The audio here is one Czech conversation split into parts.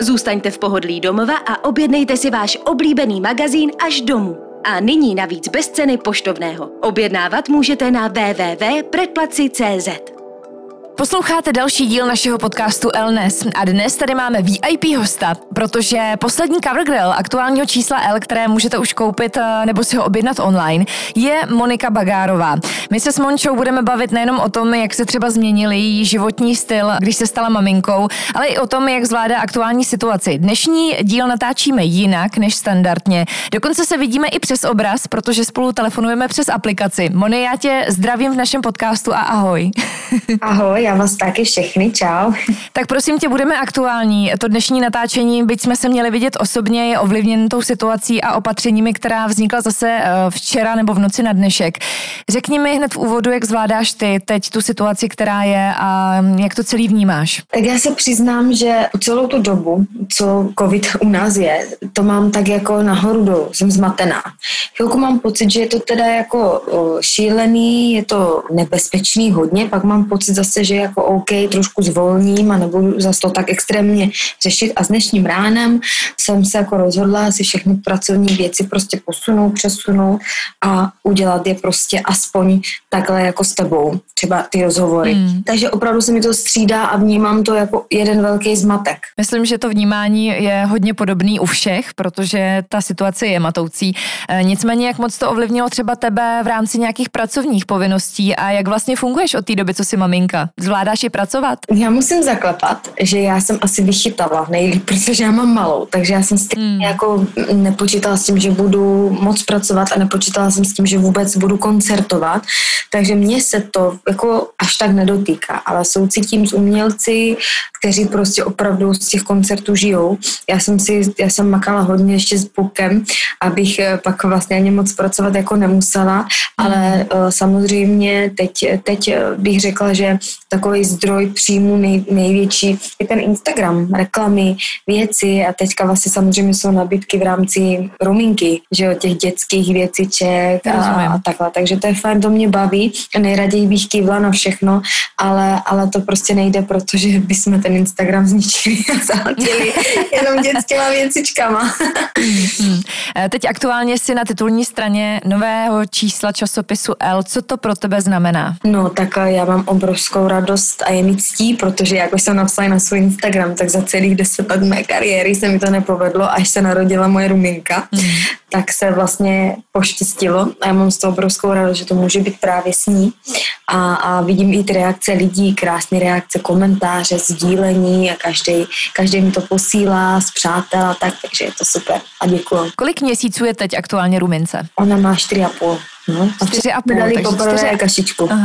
Zůstaňte v pohodlí domova a objednejte si váš oblíbený magazín až domů. A nyní navíc bez ceny poštovného. Objednávat můžete na www.predplaci.cz. Posloucháte další díl našeho podcastu Elnes a dnes tady máme VIP hosta, protože poslední cover girl aktuálního čísla L, které můžete už koupit eh, nebo si ho objednat online, je Monika Bagárová. My se s Mončou budeme bavit nejenom o tom, jak se třeba změnil její životní styl, když se stala maminkou, ale i o tom, jak zvládá aktuální situaci. Dnešní díl natáčíme jinak než standardně. Dokonce se vidíme i přes obraz, protože spolu telefonujeme přes aplikaci. Moni, já tě zdravím v našem podcastu a ahoj. Ahoj, já vás taky všechny, čau. Tak prosím tě, budeme aktuální. To dnešní natáčení, byť jsme se měli vidět osobně, je ovlivněn tou situací a opatřeními, která vznikla zase eh, včera nebo v noci na dnešek. Řekni mi hned v úvodu, jak zvládáš ty teď tu situaci, která je a jak to celý vnímáš. Tak já se přiznám, že celou tu dobu, co covid u nás je, to mám tak jako nahoru dolů, jsem zmatená. Chvilku mám pocit, že je to teda jako šílený, je to nebezpečný hodně, pak mám pocit zase, že jako OK, trošku zvolním a nebudu zase to tak extrémně řešit. A s dnešním ránem jsem se jako rozhodla si všechny pracovní věci prostě posunout, přesunout a udělat je prostě aspoň takhle jako s tebou, třeba ty rozhovory. Mm. Takže opravdu se mi to střídá a vnímám to jako jeden velký zmatek. Myslím, že to vnímání je hodně podobný u všech, protože ta situace je matoucí. E, nicméně, jak moc to ovlivnilo třeba tebe v rámci nějakých pracovních povinností a jak vlastně funguješ od té doby, co jsi maminka? Zvládáš i pracovat? Já musím zaklepat, že já jsem asi vychytala nejlíp, protože já mám malou, takže já jsem stejně hmm. jako nepočítala s tím, že budu moc pracovat a nepočítala jsem s tím, že vůbec budu koncertovat, takže mě se to jako až tak nedotýká, ale soucítím s umělci, kteří prostě opravdu z těch koncertů žijou. Já jsem si, já jsem makala hodně ještě s pukem, abych eh, pak vlastně ani moc pracovat jako nemusela, ale uh, samozřejmě teď, teď bych řekla, že takový zdroj příjmu nej, největší je ten Instagram, reklamy, věci a teďka vlastně samozřejmě jsou nabídky v rámci rominky, že jo, těch dětských věciček a, a takhle, takže to je fajn, to mě baví nejraději bych kývla na všechno, ale, ale to prostě nejde, protože bychom ten Instagram zničili a zahltili jenom dětskýma věcičkama. Hmm. Teď aktuálně si na titulní straně nového čísla časopisu L. Co to pro tebe znamená? No, tak já mám obrovskou radost a je mi ctí, protože jak už jsem napsala na svůj Instagram, tak za celých deset let mé kariéry se mi to nepovedlo, až se narodila moje ruminka. Mm. Tak se vlastně poštěstilo a já mám z toho obrovskou radost, že to může být právě s ní. A, a vidím i ty reakce lidí, krásné reakce, komentáře, sdílení a každý, každý mi to posílá z přátel a tak, takže je to super a děkuji. Kolik měsíců je teď aktuálně Rumince? Ona má čtyři a půl. No, čtyři a půl. Dali poprvé čtyři... kašičku.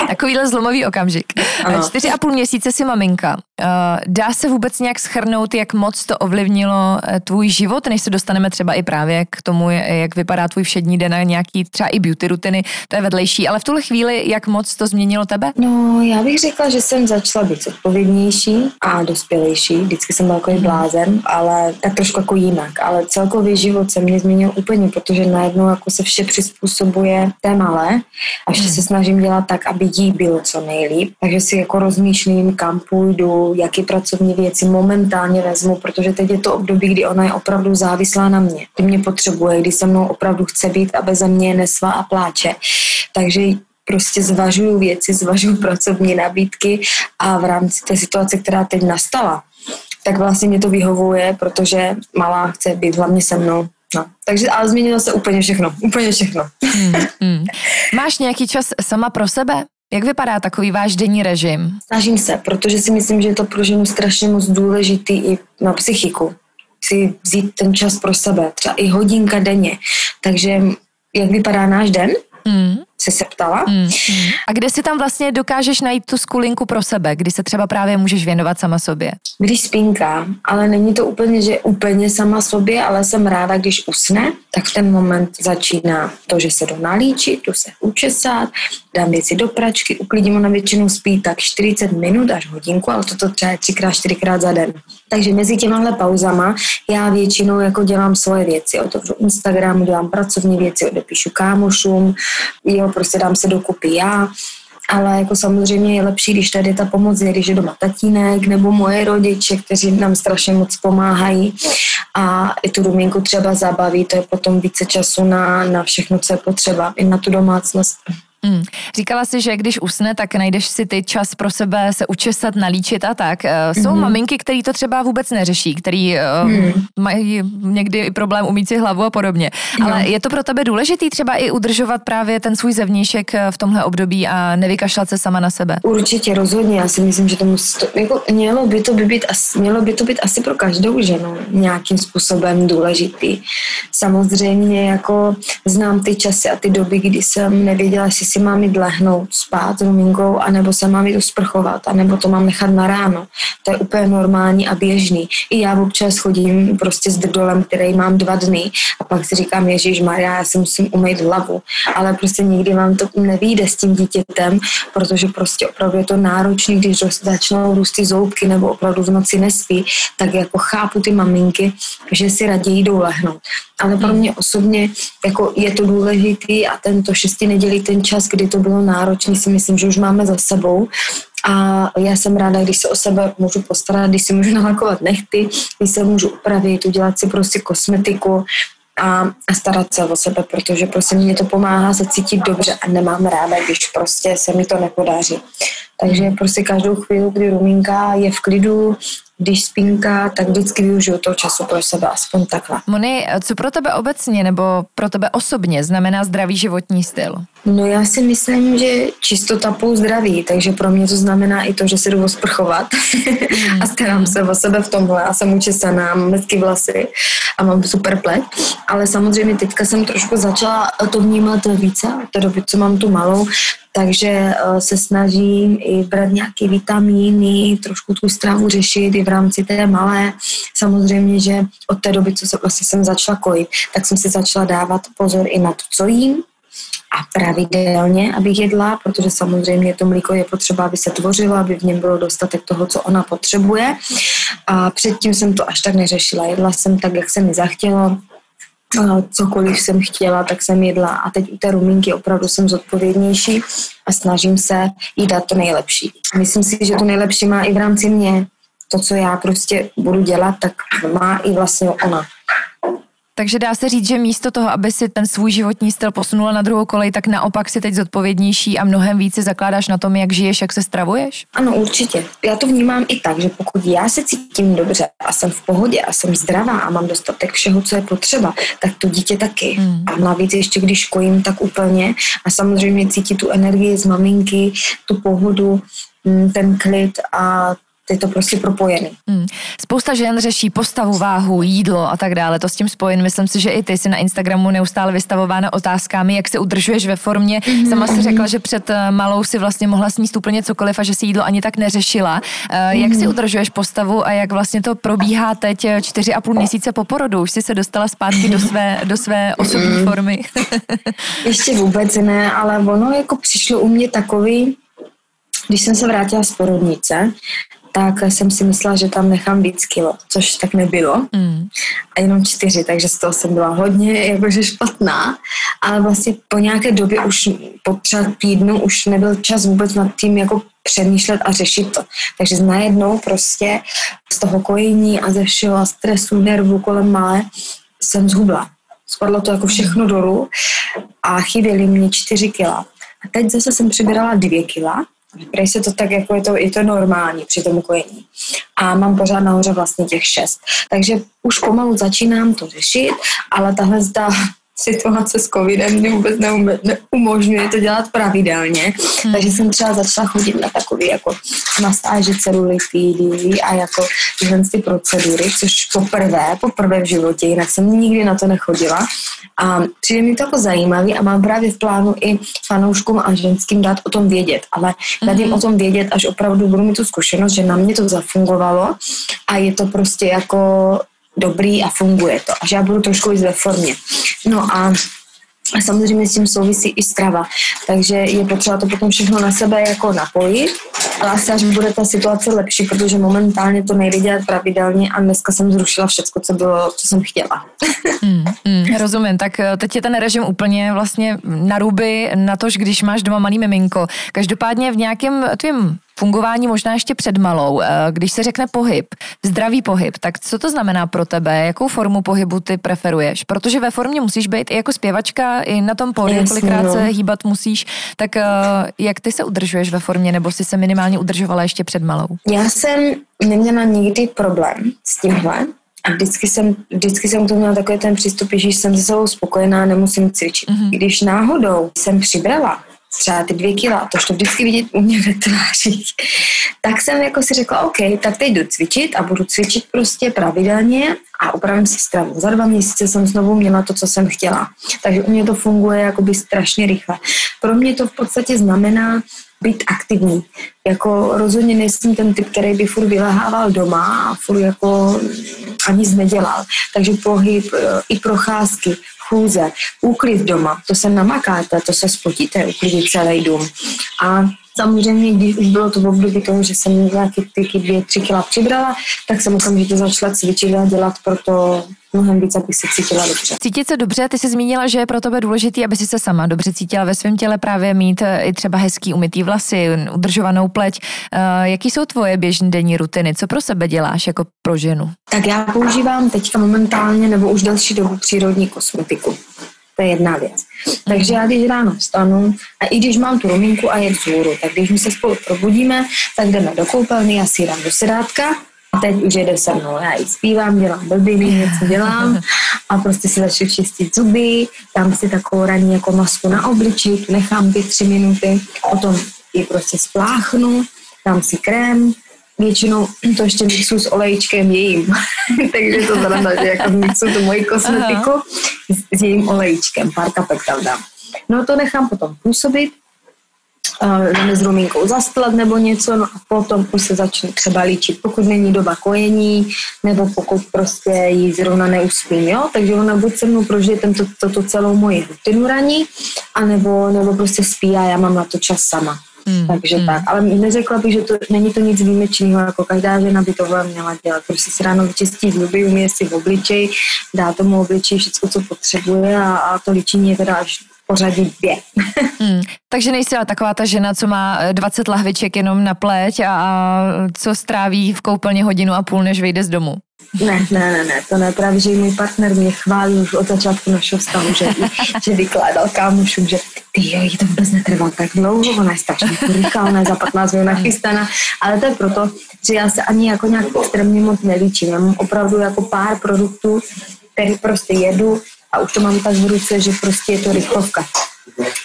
Takovýhle zlomový okamžik. Ano. Čtyři a půl měsíce si maminka. Eh, dá se vůbec nějak schrnout, jak moc to ovlivnilo eh, tvůj život, než se dostaneme třeba i právě k tomu, jak vypadá tvůj všední den a nějaký třeba i beauty rutiny, to je vedlejší, ale v tuhle chvíli, jak moc to změnilo tebe? No, já bych řekla, že jsem začala být odpovědnější a dospělejší. Vždycky jsem byl jako hmm. blázen, ale tak trošku jako jinak. Ale celkový život se mě změnil úplně, protože najednou jako se vše přizpůsobuje té malé a vše hmm. se snažím dělat tak, aby jí bylo co nejlíp. Takže si jako rozmýšlím, kam půjdu, jaký pracovní věci momentálně vezmu, protože teď je to období, kdy ona je opravdu závislá na mě. Kdy mě potřebuje, kdy se mnou opravdu chce být a beze mě nesvá a pláče. Takže prostě zvažuju věci, zvažuju pracovní nabídky a v rámci té situace, která teď nastala, tak vlastně mě to vyhovuje, protože malá chce být hlavně se mnou. No, takže ale změnilo se úplně všechno, úplně všechno. Hmm, hmm. Máš nějaký čas sama pro sebe? Jak vypadá takový váš denní režim? Snažím se, protože si myslím, že je to pro ženu strašně moc důležitý i na psychiku. Si vzít ten čas pro sebe, třeba i hodinka denně. Takže jak vypadá náš den? Mm. Se ptala. Mm. A kde si tam vlastně dokážeš najít tu skulinku pro sebe, kdy se třeba právě můžeš věnovat sama sobě? Když spínkám, ale není to úplně, že úplně sama sobě, ale jsem ráda, když usne, tak v ten moment začíná to, že se jdu nalíčit, jdu se učesat, dám věci do pračky, uklidím, ona většinou spí tak 40 minut až hodinku, ale toto třeba třikrát, čtyřikrát za den. Takže mezi těmahle pauzama já většinou jako dělám svoje věci. Otevřu Instagram, dělám pracovní věci, odepíšu kámošům, jo, prostě dám se dokupy já, ale jako samozřejmě je lepší, když tady ta pomoc je, když je doma tatínek nebo moje rodiče, kteří nám strašně moc pomáhají a i tu ruminku třeba zabaví, to je potom více času na, na všechno, co je potřeba, i na tu domácnost. Mm. Říkala jsi, že když usne, tak najdeš si ty čas pro sebe se učesat, nalíčit a tak. Mm-hmm. Jsou mhm. maminky, které to třeba vůbec neřeší, který mm. mají někdy i problém umít si hlavu a podobně. No. Ale je to pro tebe důležitý třeba i udržovat právě ten svůj zevnějšek eh, v tomhle období a nevykašlat se sama na sebe? Určitě, rozhodně. Já si myslím, že to musí, to, jako, mělo, by to by být, mělo by to být asi pro každou ženu nějakým způsobem důležitý. Samozřejmě jako znám ty časy a ty doby, kdy jsem nevěděla, jestli si mám jít lehnout spát s ruminkou, anebo se mám jít usprchovat, anebo to mám nechat na ráno. To je úplně normální a běžný. I já občas chodím prostě s drdolem, který mám dva dny a pak si říkám, Ježíš Maria, já si musím umýt hlavu. Ale prostě nikdy vám to nevíde s tím dítětem, protože prostě opravdu je to náročné, když začnou růst ty zoubky nebo opravdu v noci nespí, tak jako chápu ty maminky, že si raději jdou lehnout ale pro mě osobně jako je to důležitý a tento šesti nedělí ten čas, kdy to bylo náročný, si myslím, že už máme za sebou. A já jsem ráda, když se o sebe můžu postarat, když si můžu nalakovat nechty, když se můžu upravit, udělat si prostě kosmetiku, a, a starat se o sebe, protože prostě mě to pomáhá se cítit dobře a nemám ráda, když prostě se mi to nepodaří. Takže prostě každou chvíli, kdy Rumínka je v klidu, když spínka, tak vždycky využiju toho času pro sebe, aspoň takhle. Moni, co pro tebe obecně nebo pro tebe osobně znamená zdravý životní styl? No já si myslím, že čistota pou zdraví, takže pro mě to znamená i to, že se jdu osprchovat a starám se o sebe v tomhle. Já jsem učesaná, mám hezky vlasy a mám super pleť, ale samozřejmě teďka jsem trošku začala to vnímat více, od té doby, co mám tu malou, takže eh, se snažím i brát nějaké vitamíny, trošku tu stravu řešit i v rámci té malé. Samozřejmě, že od té doby, co se, vlastně jsem začala kojit, tak jsem si začala dávat pozor i na to, co jím, a pravidelně, abych jedla, protože samozřejmě to mlíko je potřeba, aby se tvořilo, aby v něm bylo dostatek toho, co ona potřebuje. A předtím jsem to až tak neřešila. Jedla jsem tak, jak se mi zachtělo, cokoliv jsem chtěla, tak jsem jedla. A teď u té rumínky opravdu jsem zodpovědnější a snažím se jí dát to nejlepší. Myslím si, že to nejlepší má i v rámci mě. To, co já prostě budu dělat, tak má i vlastně ona. Takže dá se říct, že místo toho, aby si ten svůj životní styl posunula na druhou kolej, tak naopak si teď zodpovědnější a mnohem více zakládáš na tom, jak žiješ, jak se stravuješ? Ano, určitě. Já to vnímám i tak, že pokud já se cítím dobře a jsem v pohodě a jsem zdravá a mám dostatek všeho, co je potřeba, tak to dítě taky. Hmm. A navíc ještě když kojím, tak úplně. A samozřejmě cítí tu energii z maminky, tu pohodu, mm, ten klid a je to prostě propojený. Hmm. Spousta žen řeší postavu, váhu, jídlo a tak dále. To s tím spojen. Myslím si, že i ty jsi na Instagramu neustále vystavována otázkami, jak se udržuješ ve formě. Mm-hmm. Sama si řekla, že před eh, malou si vlastně mohla sníst úplně cokoliv a že si jídlo ani tak neřešila. Mm-hmm. Jak si mhm. udržuješ postavu a jak vlastně to probíhá teď eh, čtyři a půl měsíce po porodu? Už jsi se dostala zpátky do své, do své osobní mm-hmm. formy? Ještě vůbec ne, ale ono jako přišlo u mě takový, když jsem se vrátila z porodnice, tak jsem si myslela, že tam nechám víc kilo, což tak nebylo. Mm. A jenom čtyři, takže z toho jsem byla hodně jakože špatná. Ale vlastně po nějaké době už po třeba týdnu už nebyl čas vůbec nad tím jako přemýšlet a řešit to. Takže najednou prostě z toho kojení a ze všeho stresu, nervu kolem malé jsem zhubla. Spadlo to jako všechno dolů a chyběly mě čtyři kila. A teď zase jsem přibírala dvě kila Prej se to tak, jako je to, je to normální při tom kojení. A mám pořád nahoře vlastně těch šest. Takže už pomalu začínám to řešit, ale tahle zda situace s covidem mě vůbec neumožňuje to dělat pravidelně. Hmm. Takže jsem třeba začala chodit na takový jako mastáže celulitidy a jako tyhle ty procedury, což poprvé, poprvé v životě, jinak jsem nikdy na to nechodila. A přijde mi to jako zajímavý a mám právě v plánu i fanouškům a ženským dát o tom vědět, ale dát jim hmm. o tom vědět, až opravdu budu mít tu zkušenost, že na mě to zafungovalo a je to prostě jako dobrý a funguje to. A že já budu trošku víc ve formě. No a a samozřejmě s tím souvisí i strava. Takže je potřeba to potom všechno na sebe jako napojit. Ale asi až bude ta situace lepší, protože momentálně to nejde dělat pravidelně a dneska jsem zrušila všechno, co bylo, co jsem chtěla. Mm, mm, rozumím, tak eh, teď je ten režim úplně vlastně na ruby na to, když máš doma malý miminko. Každopádně v nějakém tvým fungování možná ještě před malou. Eh, když se řekne pohyb, zdravý pohyb, tak co to znamená pro tebe? Jakou formu pohybu ty preferuješ? Protože ve formě musíš být i jako zpěvačka, i na tom pódiu, kolikrát no. se hýbat musíš. Tak eh, jak ty se udržuješ ve formě, nebo jsi se minimálně udržovala ještě před malou? Já jsem neměla nikdy problém s tímhle, a vždycky jsem, vždycky jsem to měla takový ten přístup, že jsem se sebou spokojená, nemusím cvičit. Mm-hmm. Když náhodou jsem přibrala, třeba ty dvě kila, to to vždycky vidět u mě ve tváři, tak jsem jako si řekla, OK, tak teď jdu cvičit a budu cvičit prostě pravidelně a upravím si stravu. Za dva měsíce jsem znovu měla to, co jsem chtěla. Takže u mě to funguje jakoby strašně rychle. Pro mě to v podstatě znamená být aktivní. Jako rozhodně nejsem ten typ, který by furt vylehával doma a furt jako ani nic nedělal. Takže pohyb, e, i procházky, chůze, úklid doma, to se namakáte, to se spotíte, uklidit celý dům. A samozřejmě, když už bylo to v období toho, že jsem nějaký ty dvě, tři kila přibrala, tak jsem okamžitě začala cvičit a dělat proto mnohem víc, abych se cítila dobře. Cítit se dobře, ty jsi zmínila, že je pro tebe důležité, aby si se sama dobře cítila ve svém těle, právě mít eh, i třeba hezký umytý vlasy, udržovanou pleť. Uh, jaký jsou tvoje běžné denní rutiny? Co pro sebe děláš jako pro ženu? Tak já používám teďka momentálně nebo už další dobu přírodní kosmetiku. To je jedna věc. Takže já když ráno vstanu a i když mám tu ruminku a je vzhůru, tak když my se spolu probudíme, tak jdeme do koupelny, já si dám do sedátka, a teď už jede se mnou, já i zpívám, dělám blbiny, něco dělám a prostě si začnu čistit zuby, dám si takovou ranní jako masku na obličej, tu nechám ty tři minuty, potom ji prostě spláchnu, dám si krém, většinou to ještě mixu s olejčkem jejím, takže to znamená, že jako mixu tu moji kosmetiku s, s jejím olejčkem, pár kapek tam dám. No to nechám potom působit, jdeme s rumínkou zastlat nebo něco, no a potom už se začne třeba líčit, pokud není doba kojení, nebo pokud prostě jí zrovna neuspím, jo, takže ona buď se mnou prožije tento, toto celou moji rutinu raní, anebo, nebo prostě spí a já mám na to čas sama. Mm, Takže mm. tak, ale neřekla bych, že to není to nic výjimečného, jako každá žena by tohle měla dělat. Prostě si ráno vyčistí zuby, umí si v obličej, dá tomu obličeji všechno, co potřebuje a, a to ličení je teda až pořadí dvě. hmm. Takže nejsi taková ta žena, co má 20 eh, lahviček jenom na pleť a, a co stráví v koupelně hodinu a půl, než vyjde z domu. Ne, ne, ne, ne, to ne. Právě, že můj partner mě chválí už od začátku našeho vztahu, že, že vykládal kámošům, že ty jo, jí to vůbec netrvá tak dlouho, ona je strašně rychlá, ona je za 15 minut nachystaná, ale to je proto, že já se ani jako nějak extrémně moc nelíčím. Já mám opravdu jako pár produktů, který prostě jedu a už to mám tak v ruce, že prostě je to rychlovka.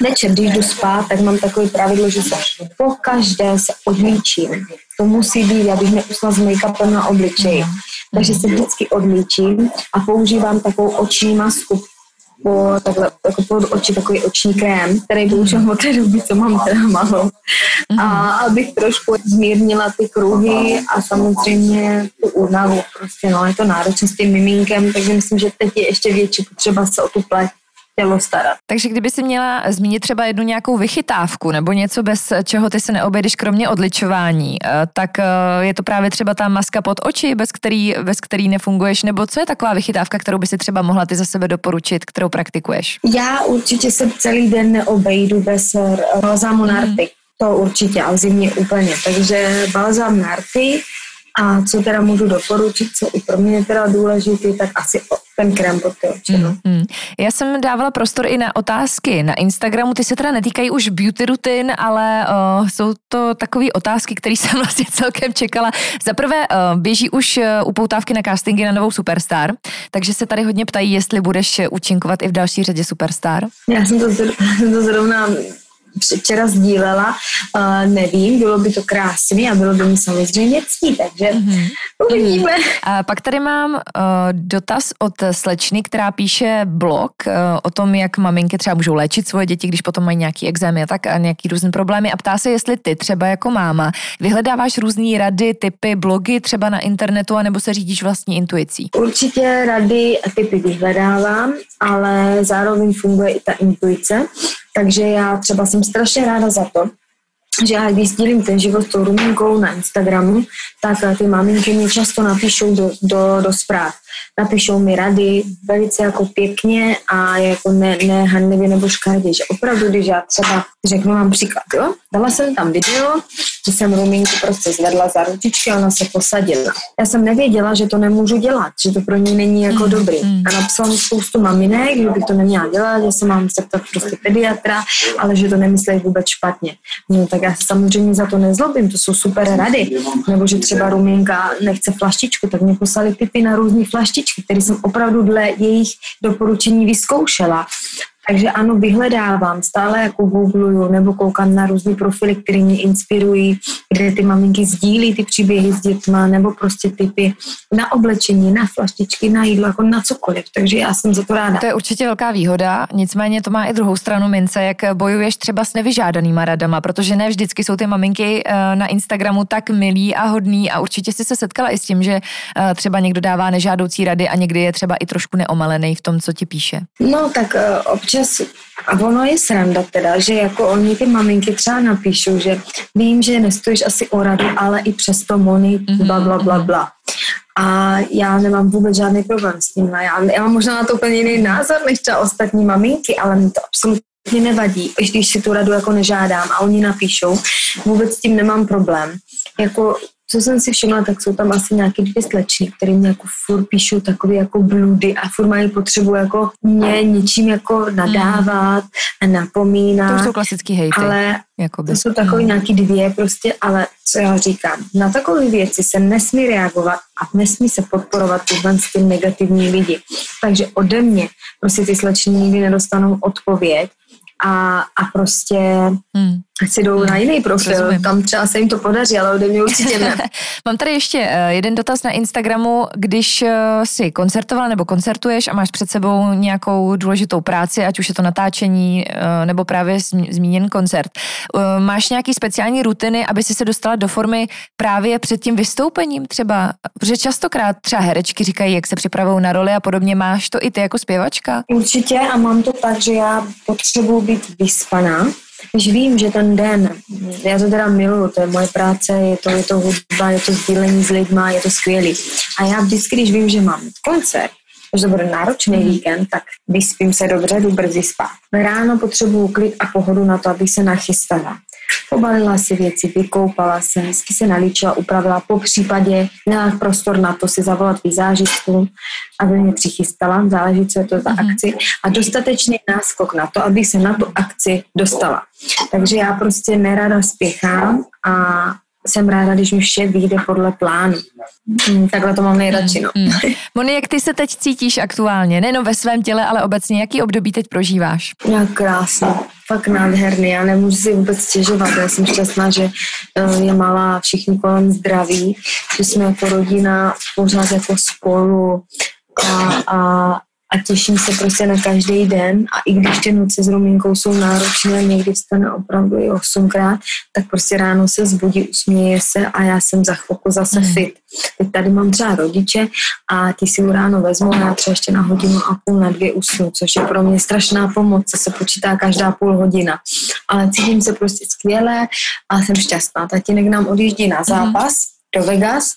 Večer, když jdu spát, tak mám takový pravidlo, že se po každé se odlíčím. To musí být, já bych neusla s make-upem na obličeji. Takže se vždycky odlíčím a používám takovou oční masku po, takhle, jako pod oči takový oční krém, který používám od té doby, co mám teda malou. A abych trošku zmírnila ty kruhy a samozřejmě tu únavu. Prostě no, je to náročné s tím miminkem, takže myslím, že teď je ještě větší potřeba se o tu pleť chtělo starat. Takže kdyby si měla zmínit třeba jednu nějakou vychytávku nebo něco, bez čeho ty se neobejdeš kromě odličování, eh, tak eh, je to právě třeba ta maska pod oči, bez který, bez který nefunguješ, nebo co je taková vychytávka, kterou by si třeba mohla ty za sebe doporučit, kterou praktikuješ? Já určitě se celý den neobejdu bez rty. Mm. To určitě, a v zimě úplně. Takže balzám na rty, A co teda můžu doporučit, co i pro mě je teda důležitý, tak asi ten krém pod ty oči. No. Mm, mm. Já jsem dávala prostor i na otázky na Instagramu, ty se teda netýkají už beauty rutin, ale uh, jsou to takové otázky, které jsem vlastně celkem čekala. Za prvé uh, běží už uh, upoutávky na castingy na novou Superstar, takže se tady hodně ptají, jestli budeš účinkovat i v další řadě Superstar. Já jsem to, to zrovna včera sdílela, uh, nevím, bylo by to krásné a bylo by mi samozřejmě ctí, takže mm-hmm. uvidíme. A pak tady mám uh, dotaz od slečny, která píše blog uh, o tom, jak maminky třeba můžou léčit svoje děti, když potom mají nějaký exémy a tak a nějaký různé problémy a ptá se, jestli ty třeba jako máma vyhledáváš různé rady, typy, blogy třeba na internetu anebo se řídíš vlastní intuicí? Určitě rady a typy vyhledávám, ale zároveň funguje i ta intuice. Takže já třeba jsem strašně ráda za to, že já když sdílím ten život s tou ruminkou na Instagramu, tak eh, ty maminky mi často napíšou do, do, do zpráv. Napíšou mi rady velice jako pěkně a jako ne, ne hanlivě nebo škardě, že opravdu, když já třeba řeknu vám příklad, jo, dala jsem tam video, že jsem ruminku prostě zvedla za ručičky a ona se posadila. Já jsem nevěděla, že to nemůžu dělat, že to pro ní není jako mm, dobrý. Mm. A napsala mi spoustu maminek, že bych to neměla dělat, že se mám zeptat prostě pediatra, ale že to nemyslí vůbec špatně. No tak já se samozřejmě za to nezlobím, to jsou super rady. Nebo že třeba ruminka nechce flaštičku, tak mě poslali typy na různé flaštičky, které jsem opravdu dle jejich doporučení vyzkoušela. Takže ano, vyhledávám, stále jako googluju nebo koukám na různé profily, které mě inspirují, kde ty maminky sdílí ty příběhy s dětma nebo prostě typy na oblečení, na flaštičky, na jídlo, jako na cokoliv. Takže já jsem za to ráda. To je určitě velká výhoda, nicméně to má i druhou stranu mince, jak bojuješ třeba s nevyžádanýma radama, protože ne vždycky jsou ty maminky eh, na Instagramu tak milí a hodný a určitě jsi se setkala i s tím, že eh, třeba někdo dává nežádoucí rady a někdy je třeba i trošku neomalený v tom, co ti píše. No tak eh, občas občas, a ono je sranda teda, že jako oni ty maminky třeba napíšou, že vím, že nestojíš asi o radu, ale i přesto Moni, mhm, bla, bla, bla, mhm. bla. A já nemám vůbec žádný problém s tím. Já, já mám možná na to úplně jiný názor než třeba ostatní maminky, ale mi to absolutně nevadí, když si tu radu jako nežádám a oni napíšou, vůbec s tím nemám problém. Jako co jsem si všimla, tak jsou tam asi nějaké dvě slečny, které mě jako furt píšou takové jako bludy a furt mají potřebu jako mě něčím jako nadávat a napomínat. To jsou klasický hejty. Ale jakoby. to jsou takové mm. nějaké dvě prostě, ale co já říkám, na takové věci se nesmí reagovat a nesmí se podporovat tyhle ty negativní lidi. Takže ode mě prostě ty slečny nikdy nedostanou odpověď, a, a prostě hmm. Si jdou hmm. na jiný profil, Rozumím. tam třeba se jim to podaří, ale ode mě určitě ne. Mám tady ještě eh, jeden dotaz na Instagramu, když eh, si koncertovala nebo koncertuješ a máš před sebou nějakou důležitou práci, ať už je to natáčení eh, nebo právě zmíněn koncert. Máš nějaký speciální rutiny, aby si se dostala do formy právě před tím vystoupením třeba? Protože častokrát třeba herečky říkají, jak se připravují na roli a podobně. Máš to i ty jako zpěvačka? Určitě a mám to tak, že já potřebuji být vyspaná, když vím, že ten den, já to teda miluju, to je moje práce, je to, je to hudba, je to sdílení s lidma, je to skvělý. A já vždycky, když vím, že mám koncert, že to bude náročný mm. víkend, tak vyspím se dobře, jdu brzy spát. Ráno potřebuju klid a pohodu na to, abych se nachystala. Pobalila si věci, vykoupala se, hezky se nalíčila, upravila, po případě měla prostor na to si zavolat vizážistku, aby mě přichystala, záleží, co je to za mm-hmm. akci, a dostatečný náskok na to, aby se na tu akci dostala. Takže já prostě nerada spěchám a jsem ráda, když mi vše vyjde podle plánu. Hmm, takhle to mám nejradši. No. Hmm. Moni, jak ty se teď cítíš aktuálně? Nejen ve svém těle, ale obecně. Jaký období teď prožíváš? Já krásně, fakt nádherný. Já nemůžu si vůbec stěžovat. Já jsem šťastná, že eh, je malá, všichni kolem zdraví, že jsme jako rodina pořád jako spolu a, a a těším se prostě na každý den a i když ty noci s Rumínkou jsou náročné, někdy vstane opravdu i osmkrát, tak prostě ráno se zbudí, usměje se a já jsem za chvilku zase mm. fit. Teď tady mám třeba rodiče a ti si ráno vezmu a já třeba ještě na hodinu a půl, na dvě usnu, což je pro mě strašná pomoc, co se počítá každá půl hodina. Ale cítím se prostě skvěle a jsem šťastná. Tatínek nám odjíždí na mhm. zápas, mm do Vegas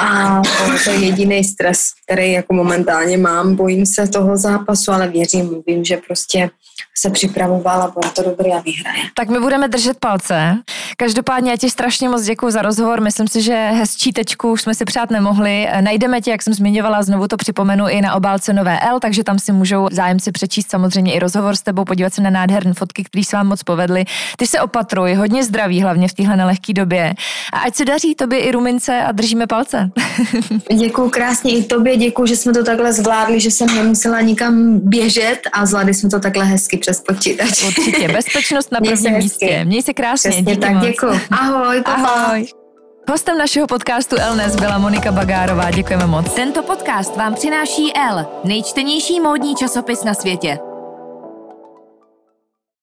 a to je jediný stres, který jako momentálně mám. Bojím se toho zápasu, ale věřím, vím, že prostě se připravoval a bylo to dobré a vyhraje. Tak my budeme držet palce. Každopádně já ti strašně moc děkuji za rozhovor. Myslím si, že hezčí tečku už jsme si přát nemohli. Najdeme tě, jak jsem zmiňovala, znovu to připomenu i na obálce Nové L, takže tam si můžou zájemci přečíst samozřejmě i rozhovor s tebou, podívat se na nádherné fotky, které se vám moc povedly. Ty se opatruj, hodně zdraví, hlavně v téhle nelehké době. A ať se daří tobě i Rumince a držíme palce. děkuji krásně i tobě, děkuji, že jsme to takhle zvládli, že jsem nemusela nikam běžet a zvládli jsme to takhle hezky přes počítač. Určitě, bezpečnost na prvním místě. Měj se krásně. Přesně tak, děkuji. Ahoj, papa. Ahoj. Hostem našeho podcastu Elnes byla Monika Bagárová. Děkujeme moc. Tento podcast vám přináší L, nejčtenější módní časopis na světě.